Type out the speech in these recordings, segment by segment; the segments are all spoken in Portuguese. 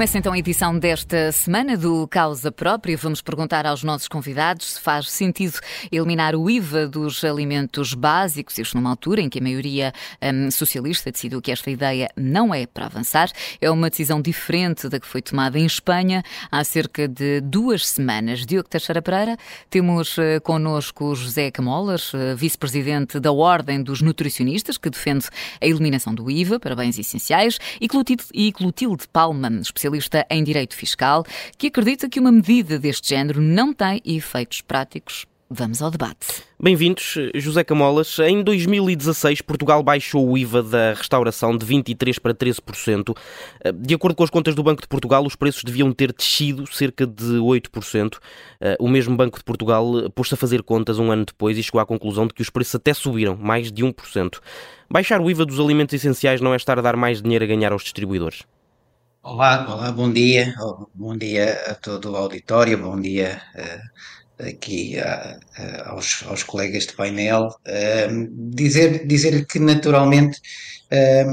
Começa então a edição desta semana do Causa Própria. Vamos perguntar aos nossos convidados se faz sentido eliminar o IVA dos alimentos básicos, isto numa altura em que a maioria um, socialista decidiu que esta ideia não é para avançar. É uma decisão diferente da que foi tomada em Espanha há cerca de duas semanas. Diogo Teixeira Pereira, temos uh, connosco José Camolas, uh, vice-presidente da Ordem dos Nutricionistas, que defende a eliminação do IVA para bens essenciais, e Clotilde Palma, especialista em direito fiscal, que acredita que uma medida deste género não tem efeitos práticos. Vamos ao debate. Bem-vindos, José Camolas. Em 2016, Portugal baixou o IVA da restauração de 23% para 13%. De acordo com as contas do Banco de Portugal, os preços deviam ter descido cerca de 8%. O mesmo Banco de Portugal pôs-se a fazer contas um ano depois e chegou à conclusão de que os preços até subiram, mais de 1%. Baixar o IVA dos alimentos essenciais não é estar a dar mais dinheiro a ganhar aos distribuidores? Olá, olá, bom dia, bom dia a todo o auditório, bom dia uh, aqui uh, uh, aos, aos, colegas de painel. dizer, dizer que naturalmente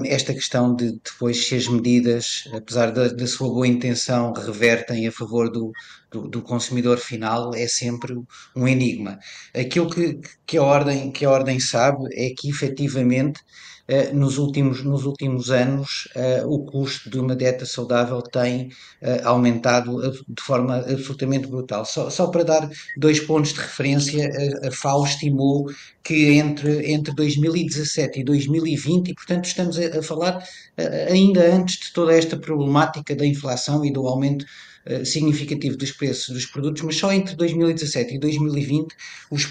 esta questão de depois se as medidas, apesar da, da sua boa intenção, revertem a favor do, do, do, consumidor final, é sempre um enigma. Aquilo que, que, a ordem, que a ordem sabe é que efetivamente eh, nos, últimos, nos últimos anos eh, o custo de uma dieta saudável tem eh, aumentado de forma absolutamente brutal. Só, só para dar dois pontos de referência, a, FAO estimou que entre, entre 2017 e 2020, e portanto estamos a, falar ainda antes de toda esta problemática da inflação e do aumento eh, significativo dos preços dos produtos, mas só entre 2017 e 2020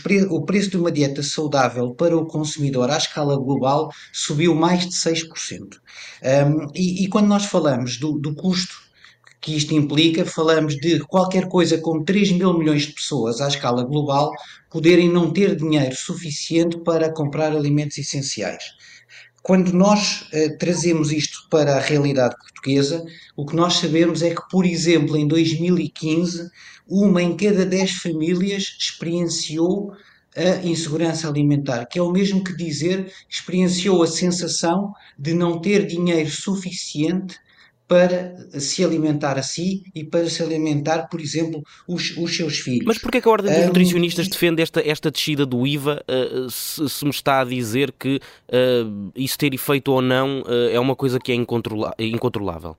pre o preço de uma dieta saudável para o consumidor à escala global subiu mais de 6%. Um, e, e, quando nós falamos do, do custo que isto implica, falamos de qualquer coisa como 3 mil milhões de pessoas à escala global poderem não ter dinheiro suficiente para comprar alimentos essenciais. Quando nós uh, trazemos isto para a realidade portuguesa, o que nós sabemos é que, por exemplo, em 2015, uma em cada dez famílias experienciou a insegurança alimentar, que é o mesmo que dizer experienciou a sensação de não ter dinheiro suficiente para se alimentar a si e para se alimentar, por exemplo, os, os seus filhos. Mas porquê que a Ordem dos um, Nutricionistas defende esta, esta descida do IVA, uh, se, se, me está a dizer que uh, isso ter efeito ou não uh, é uma coisa que é incontrolável?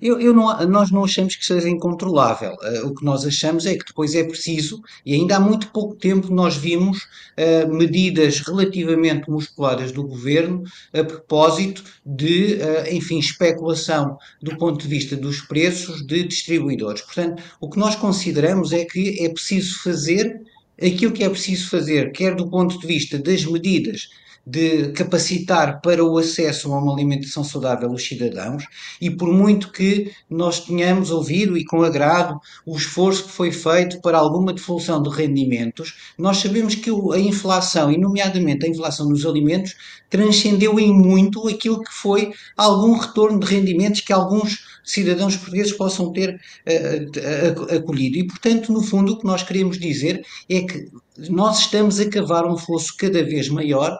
Eu, eu não, nós não achamos que seja incontrolável. Uh, o que nós achamos é que depois é preciso, e ainda há muito pouco tempo nós vimos uh, medidas relativamente musculadas do governo a propósito de, uh, enfim, especulação do ponto de vista dos preços de distribuidores. Portanto, o que nós consideramos é que é preciso fazer aquilo que é preciso fazer, quer do ponto de vista das medidas de capacitar para o acesso a uma alimentação saudável os cidadãos e por muito que nós tenhamos ouvido e com agrado o esforço que foi feito para alguma devolução de rendimentos, nós sabemos que a inflação, e nomeadamente a inflação dos alimentos, transcendeu em muito aquilo que foi algum retorno de rendimentos que alguns cidadãos portugueses possam ter uh, acolhido. E, portanto, no fundo, o que nós queremos dizer é que nós estamos a cavar um fosso cada vez maior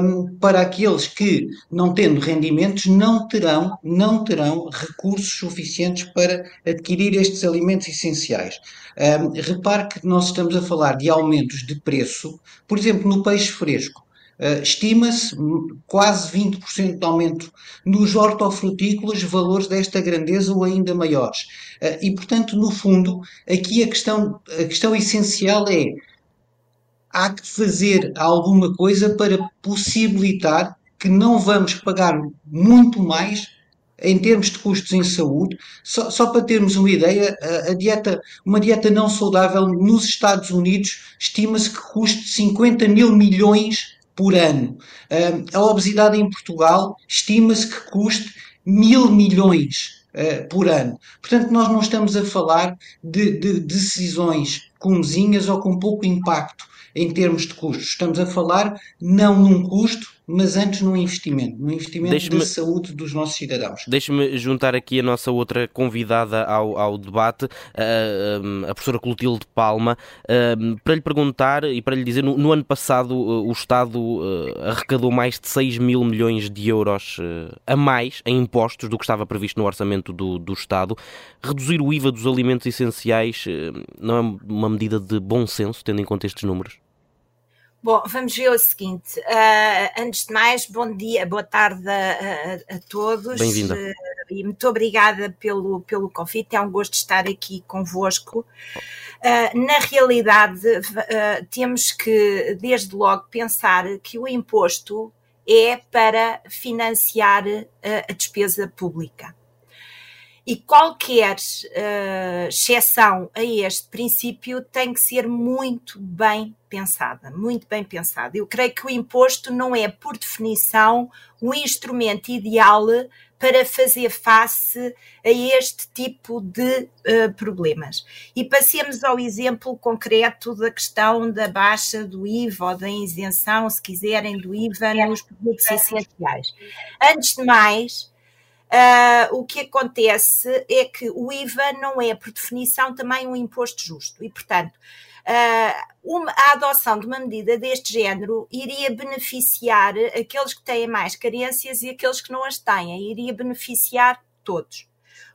um, para aqueles que, não tendo rendimentos, não terão, não terão recursos suficientes para adquirir estes alimentos essenciais. Um, repare que nós estamos a falar de aumentos de preço, por exemplo, no peixe fresco. Uh, Estima-se quase 20% de aumento nos hortofrutícolas, valores desta grandeza ou ainda maiores. Uh, e, portanto, no fundo, aqui a questão, a questão essencial é há que fazer alguma coisa para possibilitar que não vamos pagar muito mais em termos de custos em saúde. Só, só para termos uma ideia, a, a, dieta, uma dieta não saudável nos Estados Unidos estima-se que custe 50 mil milhões por ano. a obesidade em Portugal estima-se que custe mil milhões uh, por ano. Portanto, nós não estamos a falar de, de decisões comezinhas ou com pouco impacto em termos de custos. Estamos a falar não num custo, mas antes no investimento, no investimento da saúde dos nossos cidadãos. Deixe-me juntar aqui a nossa outra convidada ao, ao debate, a, a professora Clotilde Palma, para lhe perguntar e para lhe dizer, no, no ano passado o Estado arrecadou mais de 6 mil milhões de euros a mais em impostos do que estava previsto no orçamento do, do Estado. Reduzir o IVA dos alimentos essenciais não é uma medida de bom senso, tendo em conta estes números? Bom, vamos ver o seguinte. Uh, antes de mais, bom dia, boa tarde a, a, a todos. Bem-vinda. Uh, e muito obrigada pelo, pelo convite. É um gosto estar aqui convosco. Uh, na realidade, temos que, desde logo, pensar que o imposto é para financiar a despesa pública e qualquer uh, exceção a este princípio tem que ser muito bem pensada, muito bem pensada. Eu creio que o imposto não é, por definição, o instrumento ideal para fazer face a este tipo de uh, problemas. E passemos ao exemplo concreto da questão da baixa do IVA ou da isenção, se quiserem, do IVA nos produtos essenciais. Antes de mais, Uh, o que acontece é que o IVA não é, por definição, também um imposto justo e, portanto, uh, uma, a adoção de uma medida deste género iria beneficiar aqueles que têm mais carências e aqueles que não as têm, iria beneficiar todos.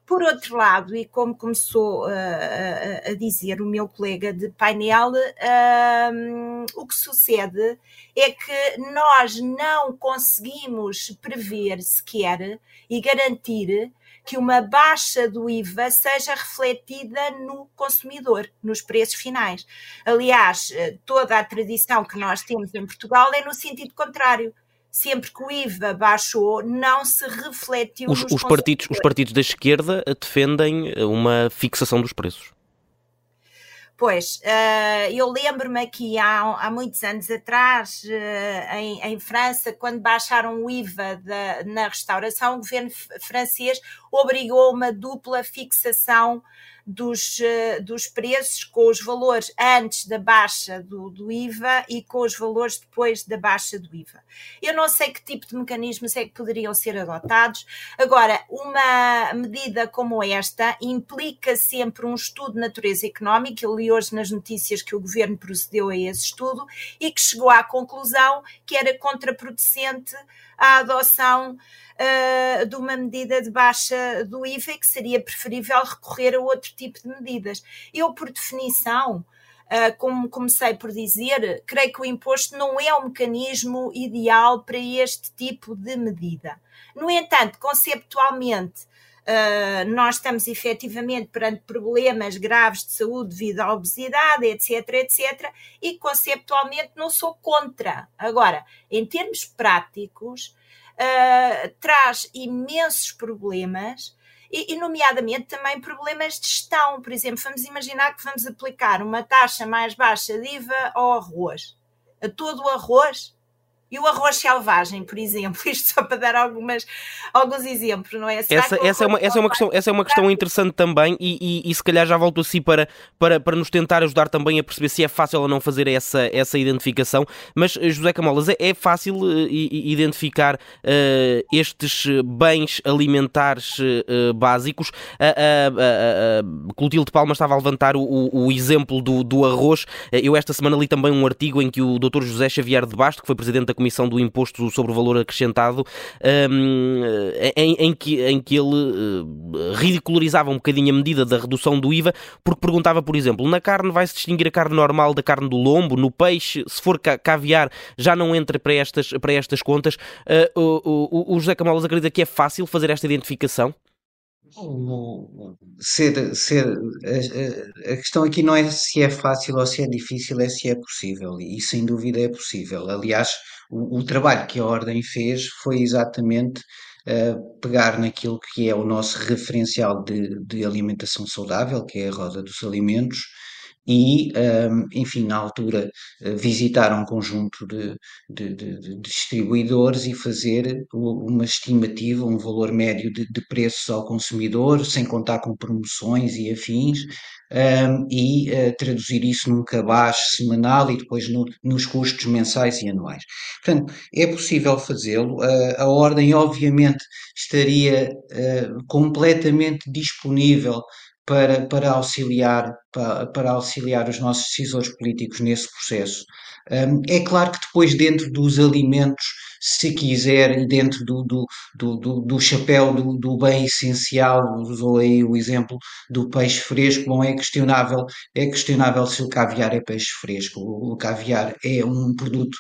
Por outro lado, e como começou uh, a, dizer o meu colega de painel, uh, o que sucede é que nós não conseguimos prever sequer e garantir que uma baixa do IVA seja refletida no consumidor, nos preços finais. Aliás, eh, toda a tradição que nós temos em Portugal é no sentido contrário sempre que o IVA baixou, não se refletiu os, os partidos Os partidos da esquerda defendem uma fixação dos preços. Pois, uh, eu lembro-me aqui há, há muitos anos atrás, uh, em, em, França, quando baixaram o IVA da, na restauração, o governo francês obrigou uma dupla fixação dos, eh, dos preços com os valores antes da baixa do, do IVA e com os valores depois da baixa do IVA. Eu não sei que tipo de mecanismos é que poderiam ser adotados. Agora, uma medida como esta implica sempre um estudo de natureza económica. Eu li hoje nas notícias que o governo procedeu a esse estudo e que chegou à conclusão que era contraproducente a adoção uh, de uma medida de baixa do IVA e que seria preferível recorrer a outro tipo de medidas. Eu, por definição, Uh, como comecei por dizer, creio que o imposto não é o mecanismo ideal para este tipo de medida. No entanto, conceptualmente, uh, nós estamos efetivamente perante problemas graves de saúde devido à obesidade, etc, etc, e conceptualmente não sou contra. Agora, em termos práticos, uh, traz imensos problemas. E, nomeadamente também problemas de gestão. Por exemplo, vamos imaginar que vamos aplicar uma taxa mais baixa de IVA ao arroz. A todo o arroz e o arroz selvagem, por exemplo, isto só para dar algumas, alguns exemplos, não é? essa, essa, é uma, essa, é uma questão, essa é uma questão interessante também e, e, e, se calhar já volto assim para, para, para nos tentar ajudar também a perceber se é fácil ou não fazer essa, essa identificação. Mas, eh, José Camolas, é, é fácil uh, identificar uh, estes bens alimentares uh, básicos? Uh, Clotilde Palma estava a levantar o, o, o exemplo do, do arroz. eu esta semana li também um artigo em que o Dr. José Xavier de Basto, que foi presidente da Comissão do Imposto sobre o Valor Acrescentado, um, em, em, que, em que ele uh, ridicularizava um bocadinho a medida da redução do IVA, porque perguntava, por exemplo, na carne vai-se distinguir a carne normal da carne do lombo, no peixe, se for caviar, já não entra para estas, para estas contas. Uh, o, o, o José Camalas acredita que é fácil fazer esta identificação? Ser, ser, a, a, questão aqui não é se é fácil ou se é difícil, é se é possível, e sem dúvida é possível. Aliás, o, o trabalho que a Ordem fez foi exatamente uh, pegar naquilo que é o nosso referencial de, de alimentação saudável, que é a roda dos alimentos, e, um, enfim, na altura visitaram um conjunto de, de, de, de, distribuidores e fazer uma estimativa, um valor médio de, de preços ao consumidor, sem contar com promoções e afins, um, e uh, traduzir isso num cabaz semanal e depois no, nos custos mensais e anuais. Portanto, é possível fazê-lo. Uh, a ordem, obviamente, estaria uh, completamente disponível para, para, auxiliar, para, para, auxiliar os nossos decisores políticos nesse processo. Um, é claro que depois, dentro dos alimentos, se quiser, e dentro do, do, do, do chapéu do, do, bem essencial, usou aí o exemplo do peixe fresco, bom, é questionável, é questionável se o caviar é peixe fresco. O, caviar é um produto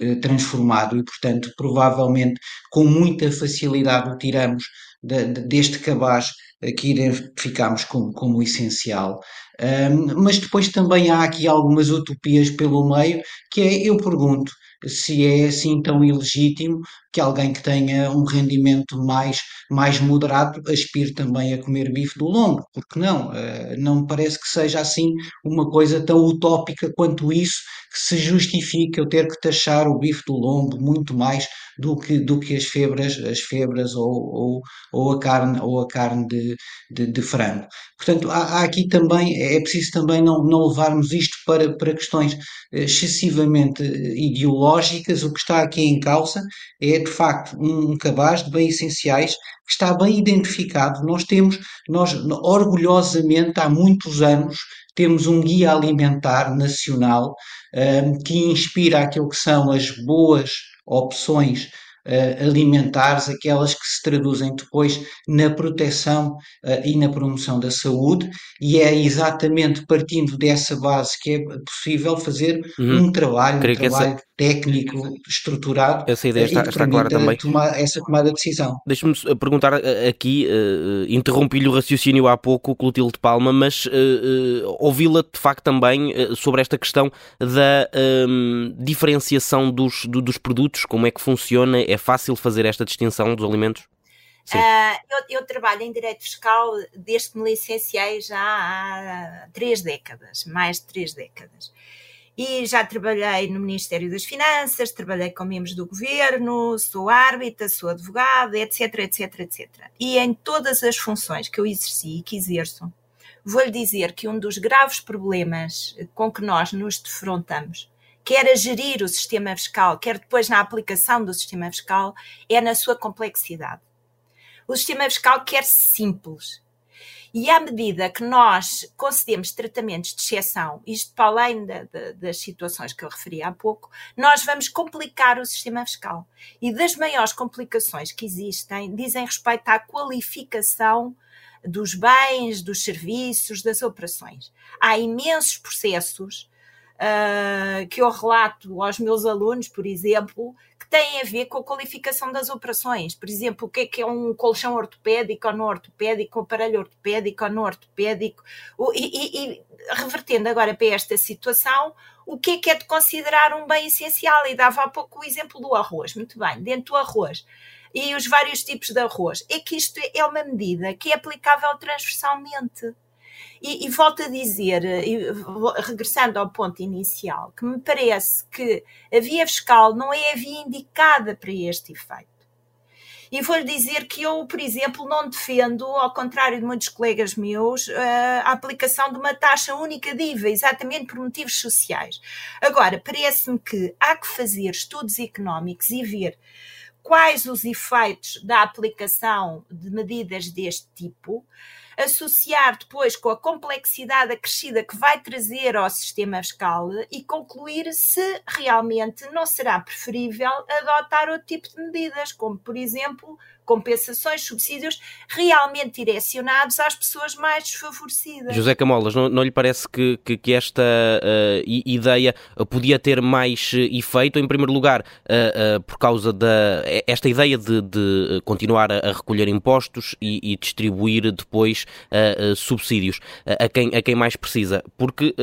eh, transformado e, portanto, provavelmente com muita facilidade o tiramos de, de, deste cabaz que identificamos como, como essencial. Um, mas depois também há aqui algumas utopias pelo meio, que é, eu pergunto, se é assim tão ilegítimo que alguém que tenha um rendimento mais, mais moderado aspire também a comer bife do longo, porque não? Uh, não me parece que seja assim uma coisa tão utópica quanto isso, que se justifique eu ter que taxar o bife do lombo muito mais do que, do que as febras, as febras ou, ou, ou a carne, ou a carne de, de, de frango. Portanto, há, há, aqui também, é preciso também não, não levarmos isto para, para questões excessivamente ideológicas. O que está aqui em causa é, de facto, um cabaz de bens essenciais que está bem identificado. Nós temos, nós orgulhosamente, há muitos anos, temos um guia alimentar nacional um, que inspira aquilo que são as boas opções alimentares, aquelas que se traduzem depois na proteção uh, e na promoção da saúde, e é exatamente partindo dessa base que é possível fazer uhum. um trabalho, Creio um trabalho. Técnico estruturado essa ideia está, está clara também. Tomar essa tomada de decisão. Deixa-me perguntar aqui, uh, interrompi-lhe o raciocínio há pouco, Clotilde Palma, mas ouvi-la de facto também sobre esta questão da um, diferenciação dos, do, dos produtos, como é que funciona, é fácil fazer esta distinção dos alimentos? Uh, eu, eu, trabalho em direito fiscal desde que me licenciei já há três décadas, mais de três décadas. E já trabalhei no Ministério das Finanças, trabalhei com membros do governo, sou árbitra, sou advogada, etc, etc, etc. E em todas as funções que eu exerci e que exerço, vou-lhe dizer que um dos graves problemas com que nós nos defrontamos quer a gerir o sistema fiscal, quer depois na aplicação do sistema fiscal, é na sua complexidade. O sistema fiscal quer simples. E à medida que nós concedemos tratamentos de exceção, isto para além de, de, das situações que eu referi há pouco, nós vamos complicar o sistema fiscal. E das maiores complicações que existem dizem respeito à qualificação dos bens, dos serviços, das operações. Há imensos processos uh, que eu relato aos meus alunos, por exemplo, que têm a ver com a qualificação das operações. Por exemplo, o que é que é um colchão ortopédico ou não ortopédico, um aparelho ortopédico ou não ortopédico, e, e, e revertendo agora para esta situação, o que é que é de considerar um bem essencial? E dava há pouco o exemplo do arroz. Muito bem, dentro do arroz e os vários tipos de arroz. É que isto é uma medida que é aplicável transversalmente. E, e volto a dizer, e, regressando ao ponto inicial, que me parece que a via fiscal não é a via indicada para este efeito. E vou-lhe dizer que eu, por exemplo, não defendo, ao contrário de muitos colegas meus, a aplicação de uma taxa única de IVA, exatamente por motivos sociais. Agora, parece-me que há que fazer estudos económicos e ver quais os efeitos da aplicação de medidas deste tipo, associar depois com a complexidade acrescida que vai trazer ao sistema fiscal e concluir se realmente não será preferível adotar outro tipo de medidas, como por exemplo compensações, subsídios realmente direcionados às pessoas mais desfavorecidas. José Camolas, não, não lhe parece que, que, que esta uh, ideia podia ter mais eh, efeito? Em primeiro lugar, uh, uh, por causa da esta ideia de, de continuar a, recolher impostos e, e distribuir depois subsídios a, quem, a quem mais precisa, porque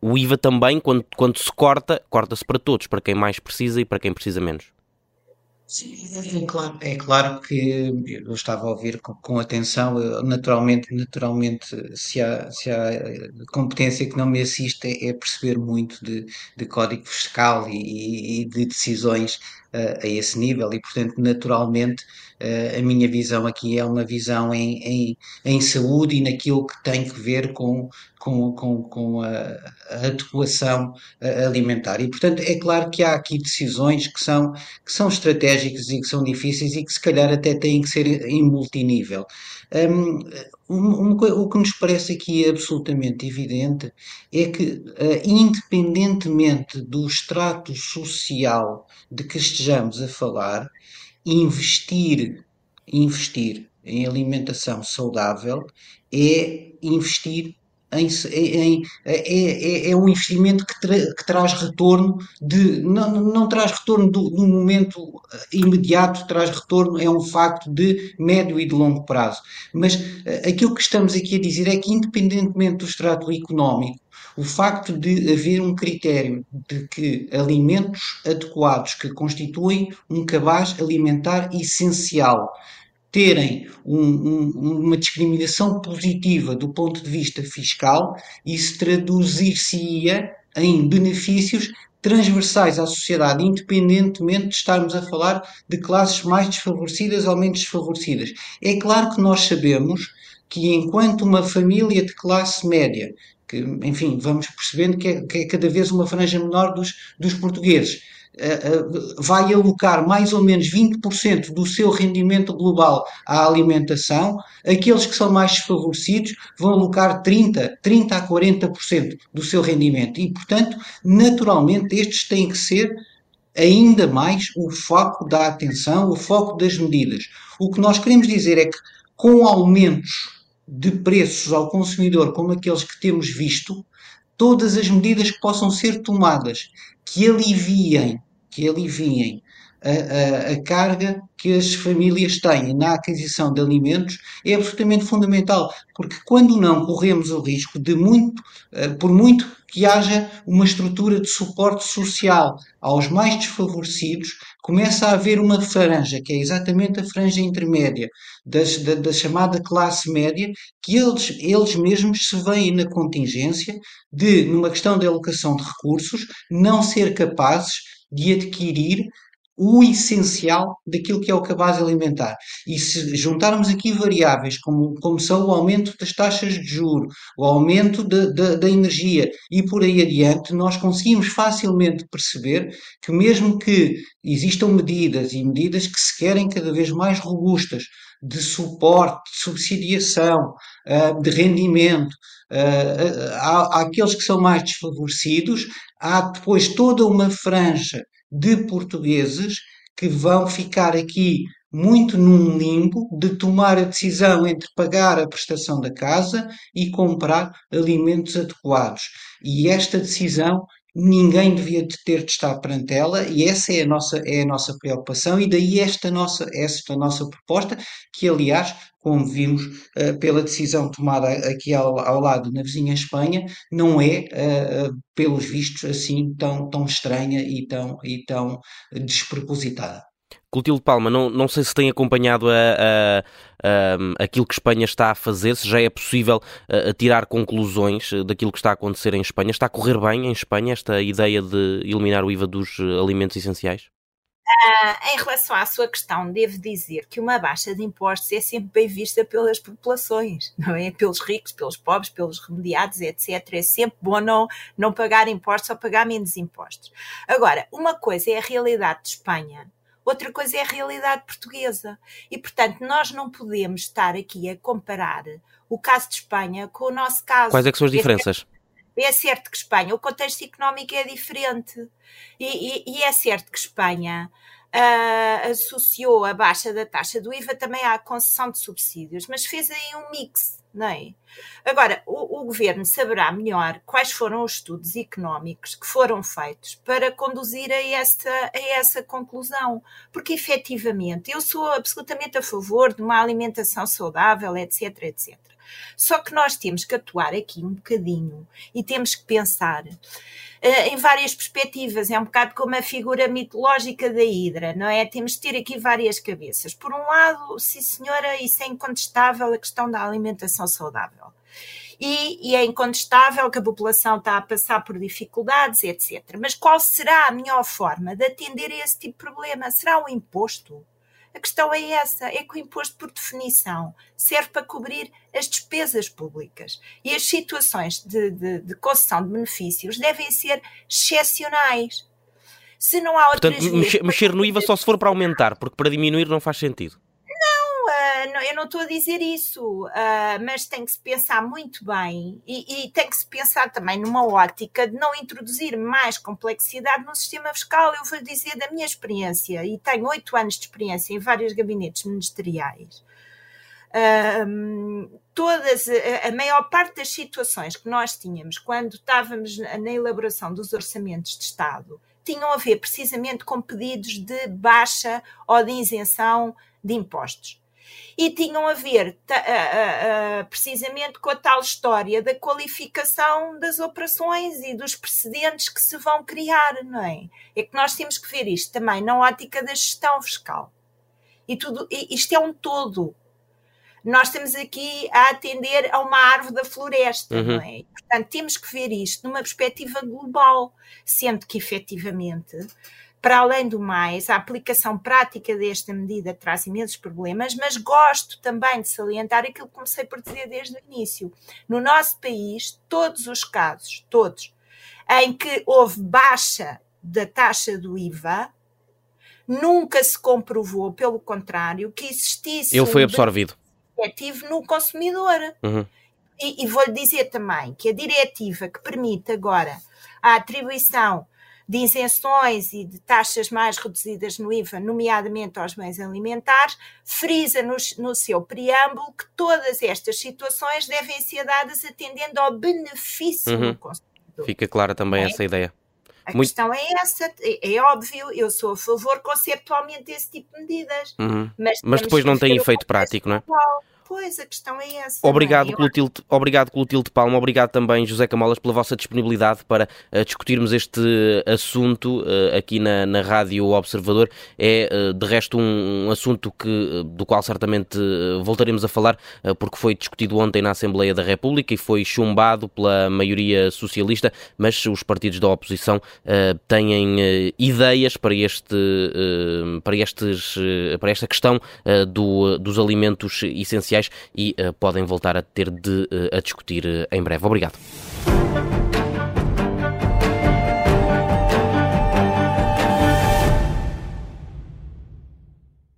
o IVA também, quando, quando se corta, corta-se para todos, para quem mais precisa e para quem precisa menos. Sim, é claro, é claro que eu estava a ouvir com, com atenção, naturalmente, naturalmente, se há, se há competência que não me assiste é, é perceber muito de, de código fiscal e, e de decisões a esse nível e, portanto, naturalmente, a minha visão aqui é uma visão em, em, em saúde e naquilo que tem que ver com, com, com, com a, a adequação alimentar. E, portanto, é claro que há aqui decisões que são, que são estratégicas e que são difíceis e que, se calhar, até têm que ser em multinível. Um, um, o que nos parece aqui absolutamente evidente é que, uh, independentemente do extrato social de que estejamos a falar, investir, investir em alimentação saudável é investir em, em, é, é, é, um investimento que, tra, que, traz retorno de não, não traz retorno do, do, momento imediato, traz retorno, é um facto de médio e de longo prazo. Mas eh, aquilo que estamos aqui a dizer é que, independentemente do extrato económico, o facto de haver um critério de que alimentos adequados que constituem um cabaz alimentar essencial terem um, um, uma discriminação positiva do ponto de vista fiscal, isso traduzir-se-ia em benefícios transversais à sociedade, independentemente de estarmos a falar de classes mais desfavorecidas ou menos desfavorecidas. É claro que nós sabemos que enquanto uma família de classe média, que, enfim, vamos percebendo que é, que é cada vez uma franja menor dos, dos portugueses, vai alocar mais ou menos 20% do seu rendimento global à alimentação, aqueles que são mais desfavorecidos vão alocar 30%, 30% a 40% do seu rendimento. E, portanto, naturalmente, estes têm que ser ainda mais o foco da atenção, o foco das medidas. O que nós queremos dizer é que, com aumentos de preços ao consumidor, como aqueles que temos visto, todas as medidas que possam ser tomadas que aliviem que aliviem a, a, a, carga que as famílias têm na aquisição de alimentos é absolutamente fundamental, porque quando não corremos o risco de muito, eh, por muito que haja uma estrutura de suporte social aos mais desfavorecidos, começa a haver uma franja, que é exatamente a franja intermédia, das, da, da, chamada classe média, que eles, eles mesmos se veem na contingência de, numa questão de alocação de recursos, não ser capazes de adquirir o essencial daquilo que é o cabaz alimentar. E se juntarmos aqui variáveis como, como são o aumento das taxas de juro, o aumento de, de, da energia e por aí adiante, nós conseguimos facilmente perceber que mesmo que existam medidas e medidas que se querem cada vez mais robustas de suporte, de subsidiação, ah, de rendimento, ah, àqueles que são mais desfavorecidos, há depois toda uma franja de portugueses que vão ficar aqui muito num limbo de tomar a decisão entre pagar a prestação da casa e comprar alimentos adequados. E esta decisão ninguém devia ter de estar perante ela e essa é a nossa, é a nossa preocupação e daí esta nossa, esta nossa proposta, que aliás, como vimos uh, pela decisão tomada aqui ao, ao, lado na vizinha Espanha, não é, uh, pelos vistos, assim tão, tão estranha e tão, e tão despropositada. Clotilde Palma, não, não sei se tem acompanhado a, a, a, aquilo que Espanha está a fazer, se já é possível tirar conclusões daquilo que está a acontecer em Espanha. Está a correr bem em Espanha esta ideia de eliminar o IVA dos alimentos essenciais? Uh, em relação à sua questão, devo dizer que uma baixa de impostos é sempre bem vista pelas populações, não é? Pelos ricos, pelos pobres, pelos remediados, etc. É sempre bom não, não pagar impostos ou pagar menos impostos. Agora, uma coisa é a realidade de Espanha outra coisa é a realidade portuguesa. E, portanto, nós não podemos estar aqui a comparar o caso de Espanha com o nosso caso. Quais é que são as diferenças? É certo que Espanha, o contexto económico é diferente. E, e, e é certo que Espanha uh, associou a baixa da taxa do IVA também à concessão de subsídios, mas fez aí um mix não é? Agora, o, o, governo saberá melhor quais foram os estudos económicos que foram feitos para conduzir a essa, a essa conclusão, porque efetivamente eu sou absolutamente a favor de uma alimentação saudável, etc, etc. Só que nós temos que atuar aqui um bocadinho e temos que pensar uh, em várias perspectivas. É um bocado como a figura mitológica da Hidra, não é? Temos de ter aqui várias cabeças. Por um lado, sim senhora, isso é incontestável a questão da alimentação saudável. E, e, é incontestável que a população está a passar por dificuldades, etc. Mas qual será a melhor forma de atender a esse tipo de problema? Será o imposto? A questão é essa: é que o imposto, por definição, serve para cobrir as despesas públicas. E as situações de, de, de concessão de benefícios devem ser excepcionais. Se não há outras Portanto, mexer, mexer no IVA só se for para aumentar, porque para diminuir não faz sentido eu não estou a dizer isso, uh, mas tem que se pensar muito bem e, e, tem que se pensar também numa ótica de não introduzir mais complexidade no sistema fiscal. Eu vou dizer da minha experiência, e tenho oito anos de experiência em vários gabinetes ministeriais. Uh, todas, a maior parte das situações que nós tínhamos quando estávamos na elaboração dos orçamentos de Estado tinham a ver precisamente com pedidos de baixa ou de isenção de impostos e tinham a ver precisamente com a tal história da qualificação das operações e dos precedentes que se vão criar, não é? É que nós temos que ver isto também na ótica da gestão fiscal. E tudo, isto é um todo. Nós estamos aqui a atender a uma árvore da floresta, uhum. não é? Portanto, temos que ver isto numa perspectiva global, sendo que efetivamente para além do mais, a aplicação prática desta medida traz imensos problemas, mas gosto também de salientar aquilo que comecei por dizer desde o início. No nosso país, todos os casos, todos, em que houve baixa da taxa do IVA, nunca se comprovou, pelo contrário, que existisse. Ele foi absorvido. Um no consumidor. Uhum. E, e vou-lhe dizer também que a diretiva que permite agora a atribuição de isenções e de taxas mais reduzidas no IVA, nomeadamente aos bens alimentares, frisa no, no seu preâmbulo que todas estas situações devem ser dadas atendendo ao benefício uhum. do consumidor. Fica clara também é? essa ideia. A Muito... questão é essa, é, é, óbvio, eu sou a favor conceptualmente desse tipo de medidas. Uhum. Mas, mas depois não tem efeito prático, não é? Pois, a questão é essa. Obrigado, é? Clotilde, obrigado, Clotilde Palma. Obrigado também, José Camolas, pela vossa disponibilidade para uh, discutirmos este assunto uh, aqui na, na Rádio Observador. É, uh, de resto, um, um assunto que, do qual certamente voltaremos a falar, porque foi discutido ontem na Assembleia da República e foi chumbado pela maioria socialista, mas os partidos da oposição têm ideias para, este, para, estes, para esta questão do, dos alimentos essenciais e uh, podem voltar a ter de uh, a discutir uh, em breve. Obrigado.